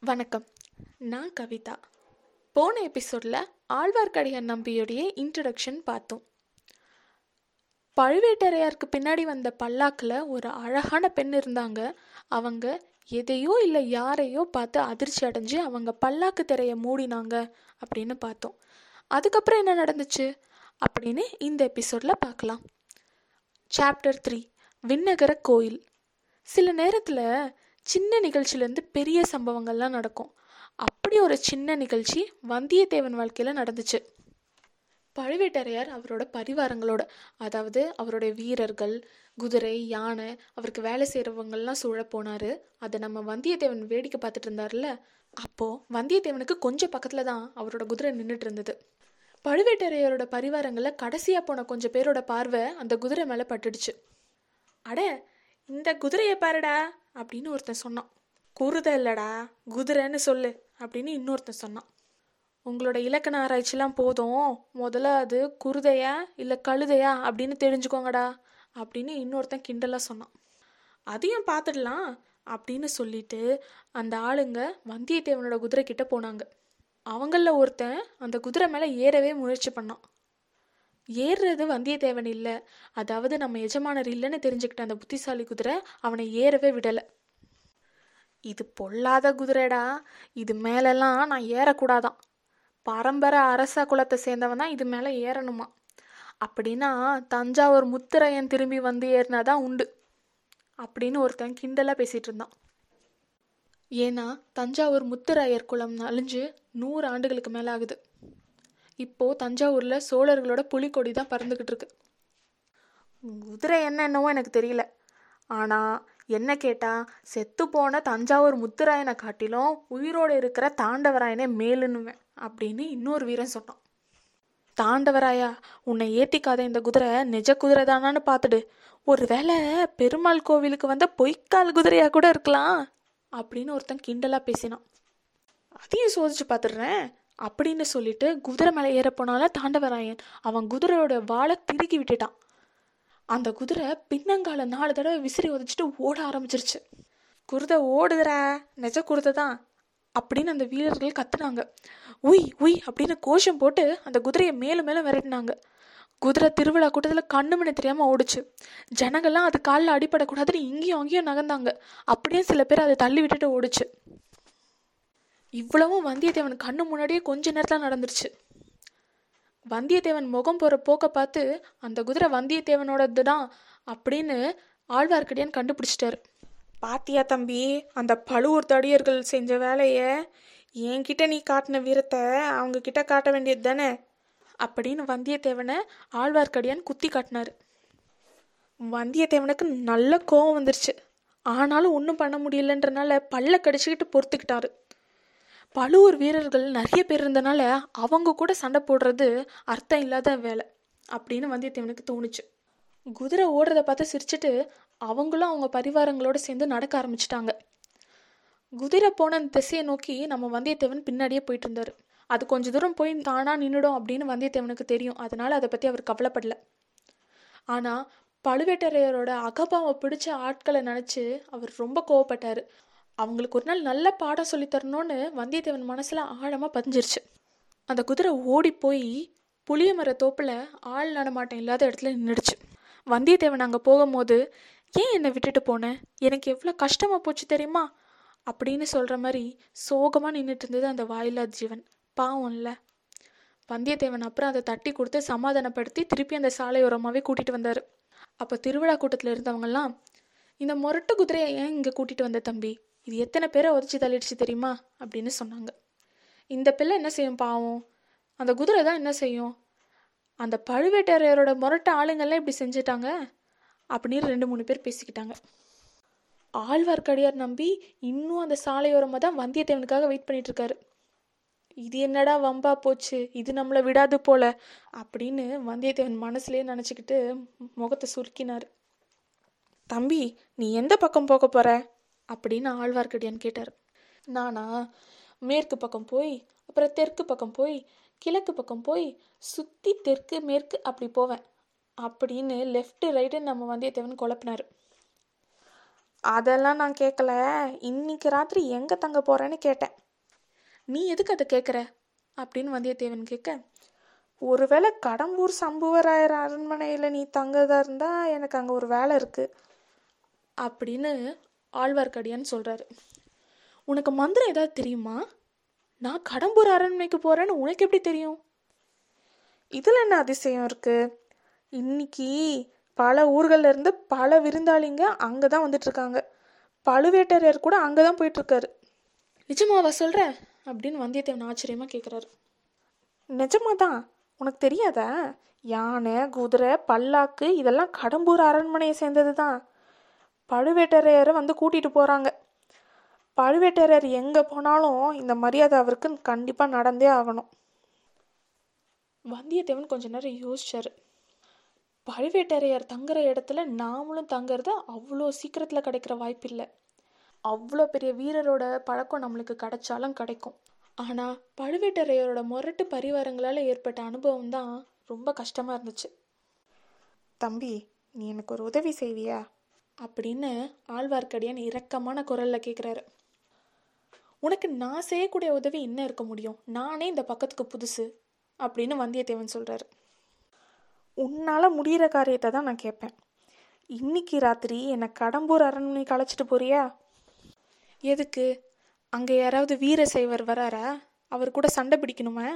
வணக்கம். நான் கவிதா. போன எபிசோடில் ஆழ்வார்க்கடியான் நம்பியுடைய இன்ட்ரடக்ஷன் பார்த்தோம். பழுவேட்டரையாருக்கு பின்னாடி வந்த பல்லாக்கில் ஒரு அழகான பெண் இருந்தாங்க. அவங்க எதையோ இல்லை யாரையோ பார்த்து அதிர்ச்சி அடைஞ்சு அவங்க பல்லாக்கு திரையை மூடினாங்க அப்படின்னு பார்த்தோம். அதுக்கப்புறம் என்ன நடந்துச்சு அப்படின்னு இந்த எபிசோடில் பார்க்கலாம். சாப்டர் த்ரீ விண்ணகர கோயில். சில நேரத்தில் சின்ன நிகழ்ச்சியிலேருந்து பெரிய சம்பவங்கள்லாம் நடக்கும். அப்படி ஒரு சின்ன நிகழ்ச்சி வந்தியத்தேவன் வாழ்க்கையில் நடந்துச்சு. பழுவேட்டரையர் அவரோட பரிவாரங்களோட அதாவது அவருடைய வீரர்கள் குதிரை யானை அவருக்கு வேலை செய்கிறவங்கள்லாம் சூழ போனார். அதை நம்ம வந்தியத்தேவன் வேடிக்கை பார்த்துட்டு இருந்தார்ல அப்போது வந்தியத்தேவனுக்கு கொஞ்சம் பக்கத்தில் தான் அவரோட குதிரை நின்றுட்டு இருந்தது. பழுவேட்டரையரோட பரிவாரங்களில் கடைசியாக போன கொஞ்சம் பேரோட பார்வை அந்த குதிரை மேலே பட்டுடுச்சு. அட இந்த குதிரையை பாருடா அப்படின்னு ஒருத்தன் சொன்னான். குருதை இல்லடா குதிரைன்னு சொல்லு அப்படின்னு இன்னொருத்தன் சொன்னான். உங்களோட இலக்கண ஆராய்ச்சிலாம் போதும். முதல்ல அது குருதையா இல்லை கழுதையா அப்படின்னு தெரிஞ்சுக்கோங்கடா அப்படின்னு இன்னொருத்தன் கிண்டலாக சொன்னான். அதையும் பார்த்துடலாம் அப்படின்னு சொல்லிட்டு அந்த ஆளுங்க வந்தியத்தேவனோட குதிரை கிட்ட போனாங்க. அவங்களில் ஒருத்தன் அந்த குதிரை மேலே ஏறவே முயற்சி பண்ணான். ஏறுறது வந்தியத்தேவன் இல்லை. அதாவது நம்ம எஜமானர் இல்லைன்னு தெரிஞ்சுக்கிட்ட அந்த புத்திசாலி குதிரை அவனை ஏறவே விடலை. இது பொல்லாத குதிரைடா. இது மேலெல்லாம் நான் ஏறக்கூடாதான். பரம்பரை அரச குலத்தை சேர்ந்தவன் தான் இது மேலே ஏறணுமா? அப்படின்னா தஞ்சாவூர் முத்துரையன் திரும்பி வந்து ஏறினாதான் உண்டு. அப்படின்னு ஒருத்தன் கிண்டலாக பேசிகிட்டு இருந்தான். ஏன்னா தஞ்சாவூர் முத்துராயர் குளம் அழிஞ்சு நூறு ஆண்டுகளுக்கு மேலே ஆகுது இப்போது தஞ்சாவூரில் சோழர்களோட புலிக்கொடி தான் பறந்துக்கிட்டு இருக்கு. குதிரை என்ன என்னவோ எனக்கு தெரியல. ஆனால் என்ன கேட்டால் செத்து போன தஞ்சாவூர் முத்துராயனை காட்டிலும் உயிரோடு இருக்கிற தாண்டவராயனே மேலுன்னுவேன் அப்படின்னு இன்னொரு வீரன் சொன்னான். தாண்டவராயா உன்னை ஏத்திக்காத இந்த குதிரை நிஜ குதிரை தானான்னு பார்த்துடு. ஒருவேளை பெருமாள் கோவிலுக்கு வந்த பொய்க்கால் குதிரையா கூட இருக்கலாம் அப்படின்னு ஒருத்தன் கிண்டலாக பேசினான். அதையும் சோதிச்சு பார்த்துடுறேன். அப்படின்னு சொல்லிட்டு குதிரை மேலே ஏற போனால தாண்டவராயன் அவன் குதிரையோட வாழை திருகி விட்டுட்டான். அந்த குதிரை பின்னங்கால நாலு தடவை விசிறி உதச்சிட்டு ஓட ஆரம்பிச்சிருச்சு. குருதை ஓடுதுற நெஜ குருதை தான் அப்படின்னு அந்த வீரர்கள் கத்துனாங்க. உய் உய் அப்படின்னு கோஷம் போட்டு அந்த குதிரையை மேலும் மேலும் விரட்டினாங்க. குதிரை திருவிழா கூட்டத்தில் கண்ணு மணி தெரியாமல் ஓடுச்சு. ஜனங்கள்லாம் அது காலில் அடிபடக்கூடாதுன்னு இங்கேயும் அங்கேயும் நகர்ந்தாங்க. அப்படியே சில பேர் அதை தள்ளி விட்டுட்டு ஓடுச்சு. இவ்வளவும் வந்தியத்தேவன் கண்ணு முன்னாடியே கொஞ்ச நேரத்தில் நடந்துருச்சு. வந்தியத்தேவன் முகம் போகிற போக்கை பார்த்து அந்த குதிரை வந்தியத்தேவனோடது தான் அப்படின்னு ஆழ்வார்க்கடியான் கண்டுபிடிச்சிட்டாரு. பாத்தியா தம்பி அந்த பழுவூர் தடியர்கள் செஞ்ச வேலையை என்கிட்ட நீ காட்டின வீரத்தை அவங்க கிட்ட காட்ட வேண்டியது தானே? அப்படின்னு வந்தியத்தேவனை ஆழ்வார்க்கடியான் குத்தி காட்டினாரு. வந்தியத்தேவனுக்கு நல்ல கோவம் வந்துருச்சு. ஆனாலும் ஒன்றும் பண்ண முடியலன்றனால பல்ல கடிச்சுக்கிட்டு பொறுத்துக்கிட்டாரு. பழுவூர் வீரர்கள் நிறைய பேர் இருந்தனால அவங்க கூட சண்டை போடுறது அர்த்தம் இல்லாத வேலை அப்படின்னு வந்தியத்தேவனுக்கு தோணுச்சு. குதிரை ஓடுறத பார்த்து சிரிச்சிட்டு அவங்களும் அவங்க பரிவாரங்களோடு சேர்ந்து நடக்க ஆரம்பிச்சிட்டாங்க. குதிரை போன அந்த திசையை நோக்கி நம்ம வந்தியத்தேவன் பின்னாடியே போயிட்டு இருந்தாரு. அது கொஞ்ச தூரம் போய் தானா நின்றுடும் அப்படின்னு வந்தியத்தேவனுக்கு தெரியும். அதனால அதை பற்றி அவர் கவலைப்படல. ஆனால் பழுவேட்டரையரோட அகபாவை பிடிச்ச ஆட்களை நினச்சி அவர் ரொம்ப கோவப்பட்டார். அவங்களுக்கு ஒரு நாள் நல்ல பாடம் சொல்லித்தரணும்னு வந்தியத்தேவன் மனசில் ஆழமாக பதிஞ்சிருச்சு. அந்த குதிரை ஓடி போய் புளிய மர தோப்பில் ஆள் நடமாட்டம் இல்லாத இடத்துல நின்றுடுச்சு வந்தியத்தேவன் அங்கே போகும்போது ஏன் என்னை விட்டுட்டு போனேன் எனக்கு எவ்வளோ கஷ்டமாக போச்சு தெரியுமா? அப்படின்னு சொல்கிற மாதிரி சோகமாக நின்றுட்டு இருந்தது அந்த வாயிலா ஜீவன். பாவம் இல்லை. வந்தியத்தேவன் அப்புறம் அதை தட்டி கொடுத்து சமாதானப்படுத்தி திருப்பி அந்த சாலையோரமாகவே கூட்டிகிட்டு வந்தார். அப்போ திருவிழா கூட்டத்தில் இருந்தவங்கெல்லாம் இந்த முரட்டு குதிரையை ஏன் இங்கே கூட்டிகிட்டு வந்த தம்பி? இது எத்தனை பேரை உதச்சி தள்ளிடுச்சு தெரியுமா? அப்படின்னு சொன்னாங்க. இந்த பிள்ளை என்ன செய்யும் பாவம்? அந்த குதிரை தான் என்ன செய்யும்? அந்த பழுவேட்டரையரோட முரட்ட ஆளுங்கள்லாம் இப்படி செஞ்சிட்டாங்க? அப்படின்னு ரெண்டு மூணு பேர் பேசிக்கிட்டாங்க. ஆழ்வார்க்கடியார் நம்பி இன்னும் அந்த சாலையோரமாக தான் வந்தியத்தேவனுக்காக வெயிட் பண்ணிட்டு இருக்காரு. இது என்னடா வம்பா போச்சு? இது நம்மளை விடாது போல அப்படின்னு வந்தியத்தேவன் மனசுலேயே நினச்சிக்கிட்டு முகத்தை சுருக்கினார். தம்பி நீ எந்த பக்கம் போக போற? அப்படின்னு ஆழ்வார்க்கடியான் கேட்டார். நானா மேற்கு பக்கம் போய் அப்புறம் தெற்கு பக்கம் போய் கிழக்கு பக்கம் போய் சுற்றி தெற்கு மேற்கு அப்படி போவேன். அப்படின்னு லெஃப்ட்டு ரைட்டு நம்ம வந்தியத்தேவன் குழப்பினார். அதெல்லாம் நான் கேட்கல இன்னைக்கு ராத்திரி எங்கே தங்க போகிறேன்னு கேட்டேன். நீ எதுக்கு அதை கேட்குற அப்படின்னு வந்தியத்தேவன் கேட்க ஒருவேளை கடம்பூர் சம்புவராயர் அரண்மனையில் நீ தங்கதா இருந்தால் எனக்கு அங்கே ஒரு வேலை இருக்குது அப்படின்னு ஆழ்வார்க்கடியான்னு சொல்கிறாரு உனக்கு மந்திரம் ஏதாவது தெரியுமா? நான் கடம்பூர் அரண்மனைக்கு போகிறேன்னு உனக்கு எப்படி தெரியும்? இதில் என்ன அதிசயம் இருக்குது இன்னைக்கு பல ஊர்கள்லேருந்து பல விருந்தாளிங்க அங்கே தான் வந்துட்டு இருக்காங்க பழுவேட்டரையர் கூட அங்கே தான் போயிட்டுருக்காரு நிஜமாவா சொல்கிற அப்படின்னு வந்தியத்தேவன் ஆச்சரியமாக கேட்குறாரு நிஜமா தான் உனக்கு தெரியாதா? யானை குதிரை பல்லாக்கு இதெல்லாம் கடம்பூர் அரண்மனையை சேர்ந்தது தான் பழுவேட்டரையரை வந்து கூட்டிகிட்டு போகிறாங்க பழுவேட்டரையர் எங்கே போனாலும் இந்த மரியாதை அவருக்கு கண்டிப்பாக நடந்தே ஆகணும். வந்தியத்தேவன் கொஞ்ச நேரம் யோசிச்சார். பழுவேட்டரையர் தங்குற இடத்துல நாமளும் தங்குறது அவ்வளோ சீக்கிரத்தில் கிடைக்கிற வாய்ப்பில்லை. அவ்வளோ பெரிய வீரரோட பழக்கம் நம்மளுக்கு கிடைச்சாலும் கிடைக்கும். ஆனால் பழுவேட்டரையரோட முரட்டு பரிவாரங்களால் ஏற்பட்ட அனுபவம் தான் ரொம்ப கஷ்டமாக இருந்துச்சு. தம்பி நீ எனக்கு ஒரு உதவி செய்வியா? அப்படின்னு ஆழ்வார்க்கடியான் இரக்கமான குரலில் கேட்குறாரு உனக்கு நான் செய்யக்கூடிய உதவி என்ன இருக்க முடியும். நானே இந்த பக்கத்துக்கு புதுசு அப்படின்னு வந்தியத்தேவன் சொல்கிறாரு உன்னால் முடிகிற காரியத்தை தான் நான் கேட்பேன் இன்னைக்கு ராத்திரி என்னை கடம்பூர் அரண்மனைக்கு அழைச்சிட்டு போறியா? எதுக்கு? அங்கே யாராவது வீர செய்வர் வராரா? அவர் கூட சண்டை பிடிக்கணுமா?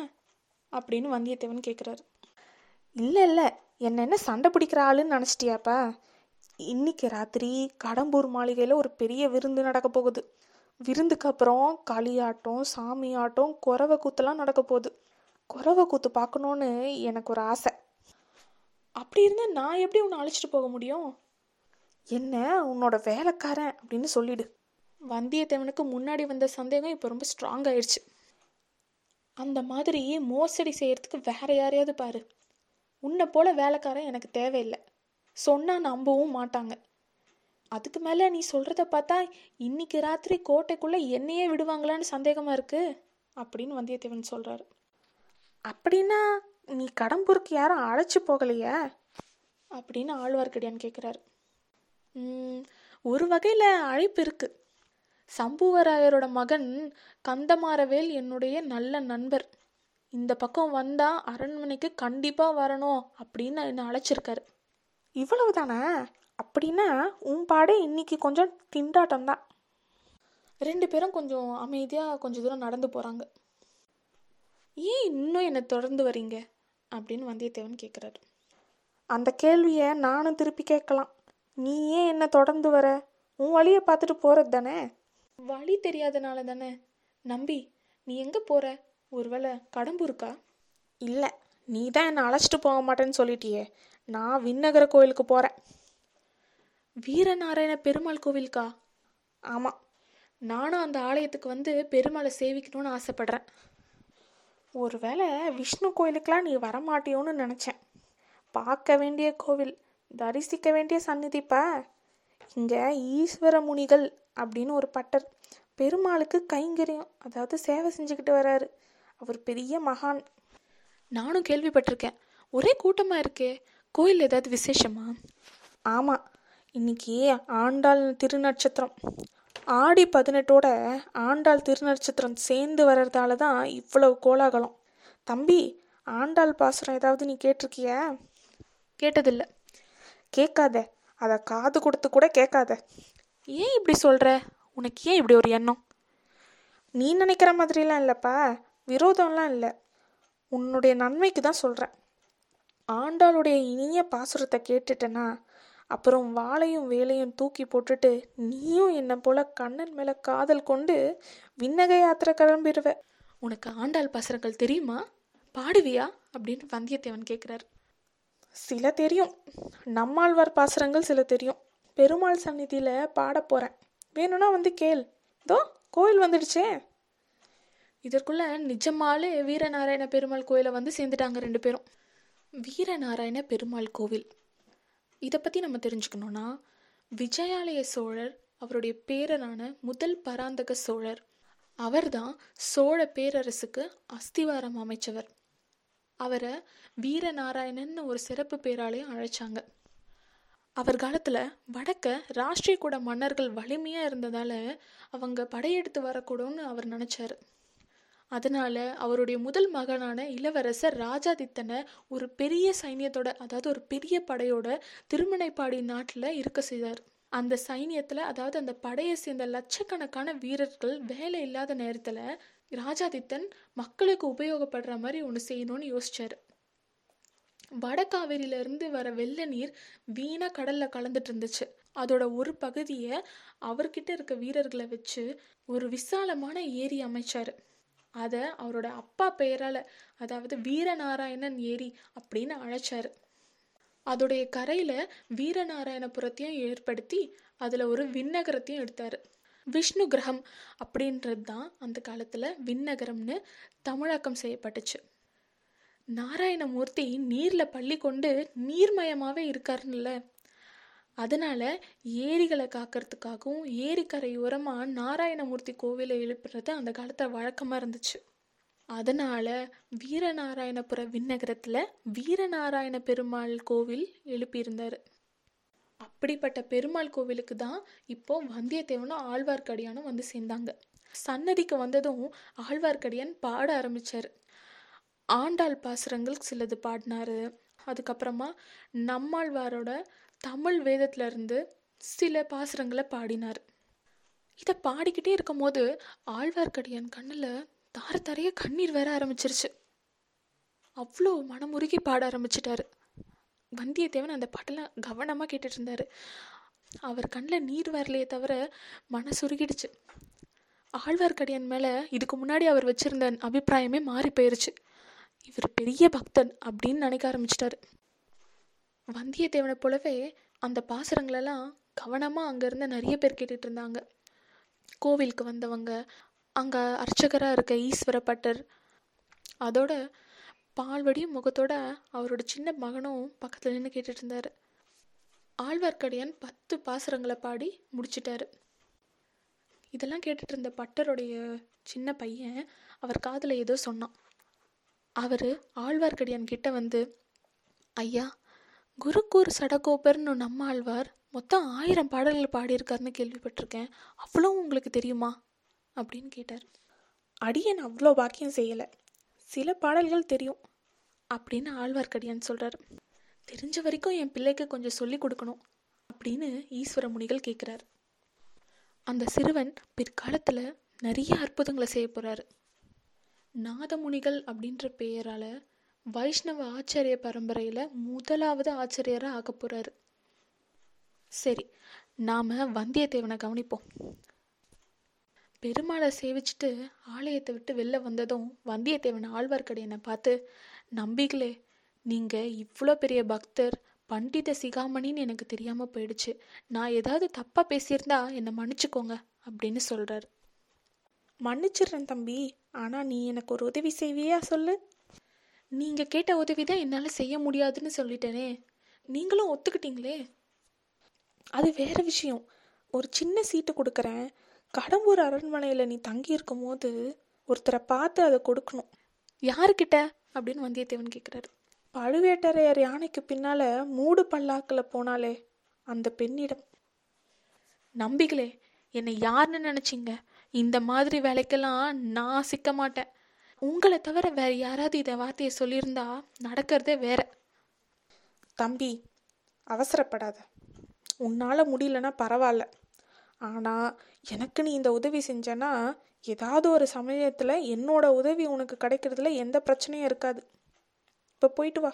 அப்படின்னு வந்தியத்தேவன் கேட்குறாரு இல்லை இல்லை. என்ன என்ன சண்டை பிடிக்கிற ஆளுன்னு நினச்சிட்டியாப்பா? இன்னைக்கு ராத்திரி கடம்பூர் மாளிகையில் ஒரு பெரிய விருந்து நடக்க போகுது. விருந்துக்கு அப்புறம் களியாட்டம் சாமி ஆட்டம் குறவை கூத்தெல்லாம் நடக்க போகுது. குறவை கூத்து பார்க்கணுன்னு எனக்கு ஒரு ஆசை. அப்படி இருந்தால் நான் எப்படி உன்னை அழைச்சிட்டு போக முடியும்? என்ன உன்னோட வேலைக்காரன் அப்படின்னு சொல்லிடு. வந்தியத்தேவனுக்கு முன்னாடி வந்த சந்தேகம் இப்போ ரொம்ப ஸ்ட்ராங் ஆயிடுச்சு அந்த மாதிரி மோசடி செய்யறதுக்கு வேற யாரையாவது பாரு. உன்னை போல வேலைக்காரன் எனக்கு தேவையில்லை. சொன்னா நம்பவும் மாட்டாங்க. அதுக்கு மேலே நீ சொல்கிறத பார்த்தா இன்னைக்கு ராத்திரி கோட்டைக்குள்ளே என்னையே விடுவாங்களான்னு சந்தேகமாக இருக்கு அப்படின்னு வந்தியத்தேவன் சொல்கிறாரு அப்படின்னா நீ கடம்பூருக்கு யாரும் அழைச்சி போகலையா? அப்படின்னு ஆழ்வார்க்கடியான் கேட்குறாரு ஒரு வகையில் அழைப்பு இருக்கு. சம்புவராயரோட மகன் கந்தமாரவேல் என்னுடைய நல்ல நண்பர். இந்த பக்கம் வந்தால் அரண்மனைக்கு கண்டிப்பாக வரணும் அப்படின்னு என்னை அழைச்சிருக்காரு. இவ்வளவு தானே அப்படின்னா உன் பாடே இன்னைக்கு கொஞ்சம் திண்டாட்டம் தான் ரெண்டு பேரும் கொஞ்சம் அமைதியாக கொஞ்சம் தூரம் நடந்து போகிறாங்க ஏன் இன்னும் என்னை தொடர்ந்து வரீங்க அப்படின்னு வந்தியத்தேவன் கேட்குறாரு அந்த கேள்வியை நானும் திருப்பி கேட்கலாம். நீ ஏன் என்னை தொடர்ந்து வர? உன் வழியை பார்த்துட்டு போகிறது தானே? வழி தெரியாதனால தானே? நம்பி நீ எங்கே போகிற ஒருவேளை கடம்பு இருக்கா இல்லை நீ தான் என்னை அழைச்சிட்டு போக மாட்டேன்னு சொல்லிட்டியே. நான் விண்ணகர கோயிலுக்கு போகிறேன் வீரநாராயண பெருமாள் கோவிலுக்கா ஆமாம் நானும் அந்த ஆலயத்துக்கு வந்து பெருமாளை சேவிக்கணும்னு ஆசைப்படுறேன். ஒருவேளை விஷ்ணு கோயிலுக்கெலாம் நீ வரமாட்டியோன்னு நினச்சேன். பார்க்க வேண்டிய கோவில் தரிசிக்க வேண்டிய சந்நிதிப்பா இங்கே ஈஸ்வர முனிகள் அப்படின்னு ஒரு பட்டர் பெருமாளுக்கு கைங்கரியம் அதாவது சேவை செஞ்சுக்கிட்டு வராரு. அவர் பெரிய மகான். நானும் கேள்விப்பட்டிருக்கேன். ஒரே கூட்டமாக இருக்கே. கோயில் ஏதாவது விசேஷமா? ஆமாம் இன்னைக்கு ஆண்டாள் திருநட்சத்திரம். ஆடி பதினெட்டோட ஆண்டாள் திருநட்சத்திரம் சேர்ந்து வர்றதால தான் இவ்வளவு கோலாகலம். தம்பி ஆண்டாள் பாசுரம் ஏதாவது நீ கேட்டிருக்கியா? கேட்டதில்லை. கேட்காத. அதை காது கொடுத்து கூட கேட்காத. ஏன் இப்படி சொல்கிற உனக்கு ஏன் இப்படி ஒரு எண்ணம்? நீ நினைக்கிற மாதிரிலாம் இல்லைப்பா. விரோதம்லாம் இல்லை. உன்னுடைய நன்மைக்கு தான் சொல்கிறேன் ஆண்டாளுடைய இனிய பாசுரத்தை கேட்டுட்டேன்னா அப்புறம் வாளையும் வேலையும் தூக்கி போட்டுட்டு நீயும் என்னை போல கண்ணன் மேலே காதல் கொண்டு விண்ணக யாத்திரை கிளம்பிடுவ உனக்கு ஆண்டாள் பாசுரங்கள் தெரியுமா? பாடுவியா? அப்படின்னு வந்தியத்தேவன் கேட்குறாரு சில தெரியும். நம்மாழ்வார் பாசுரங்கள் சில தெரியும். பெருமாள் சந்நிதியில் பாட போகிறேன் வேணும்னா வந்து கேள். இதோ கோயில் வந்துடுச்சே. இதற்குள்ள நிஜமாலே வீரநாராயண பெருமாள் கோயிலை வந்து சேர்ந்துட்டாங்க ரெண்டு பேரும். வீரநாராயண பெருமாள் கோவில். இதை பற்றி நம்ம தெரிஞ்சுக்கணுன்னா விஜயாலய சோழர் அவருடைய பேரரான முதல் பராந்தக சோழர் அவர்தான் சோழ பேரரசுக்கு அஸ்திவாரம் அமைச்சவர். அவரை வீரநாராயணன்னு ஒரு சிறப்பு பேராலையும் அழைச்சாங்க. அவர் காலத்தில் வடக்க ராஷ்டிரிய கூட மன்னர்கள் வலிமையாக இருந்ததால் அவங்க படையெடுத்து வரக்கூடும்னு அவர் நினச்சாரு. அதனால அவருடைய முதல் மகனான இளவரசர் ராஜாதித்தனை ஒரு பெரிய சைன்யத்தோட அதாவது ஒரு பெரிய படையோட திருமணைப்பாடி நாட்டில் இருக்க செய்தார். அந்த சைன்யத்தில் அதாவது அந்த படையை சேர்ந்த லட்சக்கணக்கான வீரர்கள் வேலை இல்லாத நேரத்தில் ராஜாதித்தன் மக்களுக்கு உபயோகப்படுற மாதிரி ஒன்று செய்யணும்னு யோசிச்சார். வடகாவேரியிலேருந்து வர வெள்ள நீர் வீணாக கடலில் கலந்துட்டு இருந்துச்சு. அதோட ஒரு பகுதியை அவர்கிட்ட இருக்க வீரர்களை வச்சு ஒரு விசாலமான ஏரி அமைச்சார். அதை அவரோட அப்பா பெயரால் அதாவது வீரநாராயணன் ஏரி அப்படின்னு அழைச்சார். அதோடைய கரையில் வீரநாராயணபுரத்தையும் ஏற்படுத்தி அதில் ஒரு விண்ணகரத்தையும் எடுத்தார். விஷ்ணு கிரகம் அப்படின்றது தான் அந்த காலத்தில் விண்ணகரம்னு தமிழாக்கம் செய்யப்பட்டுச்சு. நாராயணமூர்த்தி நீரில் பள்ளி கொண்டு நீர்மயமாகவே இருக்காருன்னுல அதனால் ஏரிகளை காக்கிறதுக்காகவும் ஏரிக்கரையோரமாக நாராயணமூர்த்தி கோவிலை எழுப்புறது அந்த காலத்தில் வழக்கமாக இருந்துச்சு. அதனால் வீரநாராயணபுர விண்ணகரத்தில் வீரநாராயண பெருமாள் கோவில் எழுப்பியிருந்தார். அப்படிப்பட்ட பெருமாள் கோவிலுக்கு தான் இப்போ வந்தியத்தேவனும் ஆழ்வார்க்கடியானும் வந்து சேர்ந்தாங்க. சன்னதிக்கு வந்ததும் ஆழ்வார்க்கடியான் பாட ஆரம்பிச்சார். ஆண்டாள் பாசுரங்கள் சிலது பாடினாரு. அதுக்கப்புறமா நம்மாழ்வாரோட தமிழ் வேதத்துல இருந்து சில பாசுரங்களை பாடினார். இதை பாடிக்கிட்டே இருக்கும்போது ஆழ்வார்க்கடியான் கண்ணில் தார தாரைய கண்ணீர் வர ஆரம்பிச்சிருச்சு. அவ்வளோ மனமுருகி பாட ஆரம்பிச்சிட்டாரு. வந்தியத்தேவன் அந்த பாட்டெல்லாம் கவனமாக கேட்டுட்டு இருந்தாரு. அவர் கண்ணில் நீர் வரலையே தவிர மனசுருகிடுச்சு ஆழ்வார்க்கடியான் மேலே இதுக்கு முன்னாடி அவர் வச்சுருந்த அபிப்பிராயமே மாறி போயிருச்சு. இவர் பெரிய பக்தன் அப்படின்னு நினைக்க ஆரம்பிச்சிட்டாரு. வந்தியத்தேவனை போலவே அந்த பாசுரங்களெல்லாம் கவனமாக அங்கேருந்து நிறைய பேர் கேட்டுட்டு இருந்தாங்க. கோவிலுக்கு வந்தவங்க அங்கே அர்ச்சகராக இருக்க ஈஸ்வர பட்டர் அதோட பால்வடி முகத்தோட அவரோட சின்ன மகனும் பக்கத்தில் நின்று கேட்டுட்டு இருந்தார். ஆழ்வார்க்கடியான் பத்து பாசுரங்களை பாடி முடிச்சிட்டாரு. இதெல்லாம் கேட்டுட்டு இருந்த பட்டருடைய சின்ன பையன் அவர் காதில் ஏதோ சொன்னான். அவர் ஆழ்வார்க்கடியான் கிட்ட வந்து ஐயா குருக்கூர் சடகோபர்னு நம்ம ஆழ்வார் மொத்தம் ஆயிரம் பாடல்கள் பாடியிருக்காருன்னு கேள்விப்பட்டிருக்கேன். அவ்வளோ உங்களுக்கு தெரியுமா? அப்படின்னு கேட்டார். அடியன் அவ்வளோ பாக்கியம் செய்யலை. சில பாடல்கள் தெரியும் அப்படின்னு ஆழ்வார்க்கடியான் சொல்கிறார் தெரிஞ்ச வரைக்கும் என் பிள்ளைக்கு கொஞ்சம் சொல்லி கொடுக்கணும் அப்படின்னு ஈஸ்வர முனிகள் கேட்குறாரு அந்த சிறுவன் பிற்காலத்தில் நிறைய அற்புதங்களை செய்ய போகிறாரு நாதமுனிகள் அப்படின்ற பெயரால் வைஷ்ணவ ஆச்சாரிய பரம்பரையில் முதலாவது ஆச்சாரியராக ஆக போகிறாரு சரி நாம் வந்தியத்தேவனை கவனிப்போம். பெருமாளை சேவிச்சுட்டு ஆலயத்தை விட்டு வெளில வந்ததும் வந்தியத்தேவன் ஆழ்வார்க்கடியனை பார்த்து நம்பிகளே நீங்கள் இவ்வளோ பெரிய பக்தர் பண்டித சிகாமணின்னு எனக்கு தெரியாமல் போயிடுச்சு. நான் ஏதாவது தப்பாக பேசியிருந்தா என்னை மன்னிச்சுக்கோங்க அப்படின்னு சொல்கிறாரு மன்னிச்சிடுறேன் தம்பி. ஆனால் நீ எனக்கு ஒரு உதவி செய்வியா சொல்லு? நீங்கள் கேட்ட உதவி தான் என்னால் செய்ய முடியாதுன்னு சொல்லிட்டேனே. நீங்களும் ஒத்துக்கிட்டீங்களே? அது வேற விஷயம். ஒரு சின்ன சீட்டு கொடுக்குறேன். கடம்பூர் அரண்மனையில் நீ தங்கி இருக்கும் போது ஒருத்தரை பார்த்து அதை கொடுக்கணும். யாருக்கிட்ட? அப்படின்னு வந்தியத்தேவன் கேட்குறாரு பழுவேட்டரையர் யானைக்கு பின்னால் மூடு பல்லாக்கில் போனாலே அந்த பெண்ணிடம் நம்பிகளே என்னை யாருன்னு நினச்சிங்க? இந்த மாதிரி வேலைக்கெல்லாம் நான் சிக்க மாட்டேன். உங்களை தவிர வேற யாராவது இதை வார்த்தையை சொல்லியிருந்தா நடக்கிறதே வேற. தம்பி அவசரப்படாத. உன்னால் முடியலன்னா பரவாயில்ல. ஆனால் எனக்கு நீ இந்த உதவி செஞ்சனா ஏதாவது ஒரு சமயத்தில் என்னோட உதவி உனக்கு கிடைக்கிறதுல எந்த பிரச்சனையும் இருக்காது. இப்போ போயிட்டு வா.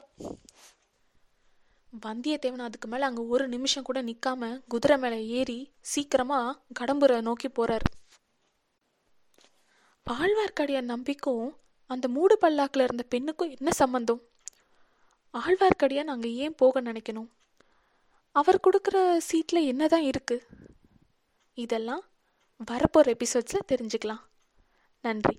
வந்தியத்தேவன் அதுக்கு மேலே அங்கே ஒரு நிமிஷம் கூட நிற்காம குதிரை மேலே ஏறி சீக்கிரமாக கடம்புரை நோக்கி போகிறார் ஆழ்வார்க்கடியான் நம்பிக்கும் அந்த மூடு பல்லாக்கில் இருந்த பெண்ணுக்கும் என்ன சம்பந்தம்? ஆழ்வார்க்கடியான் அங்கே ஏன் போக நினைக்கணும்? அவர் கொடுக்குற சீட்டில் என்ன தான் இருக்குது இதெல்லாம் வரப்போகிற எபிசோட்ஸில் தெரிஞ்சுக்கலாம். நன்றி.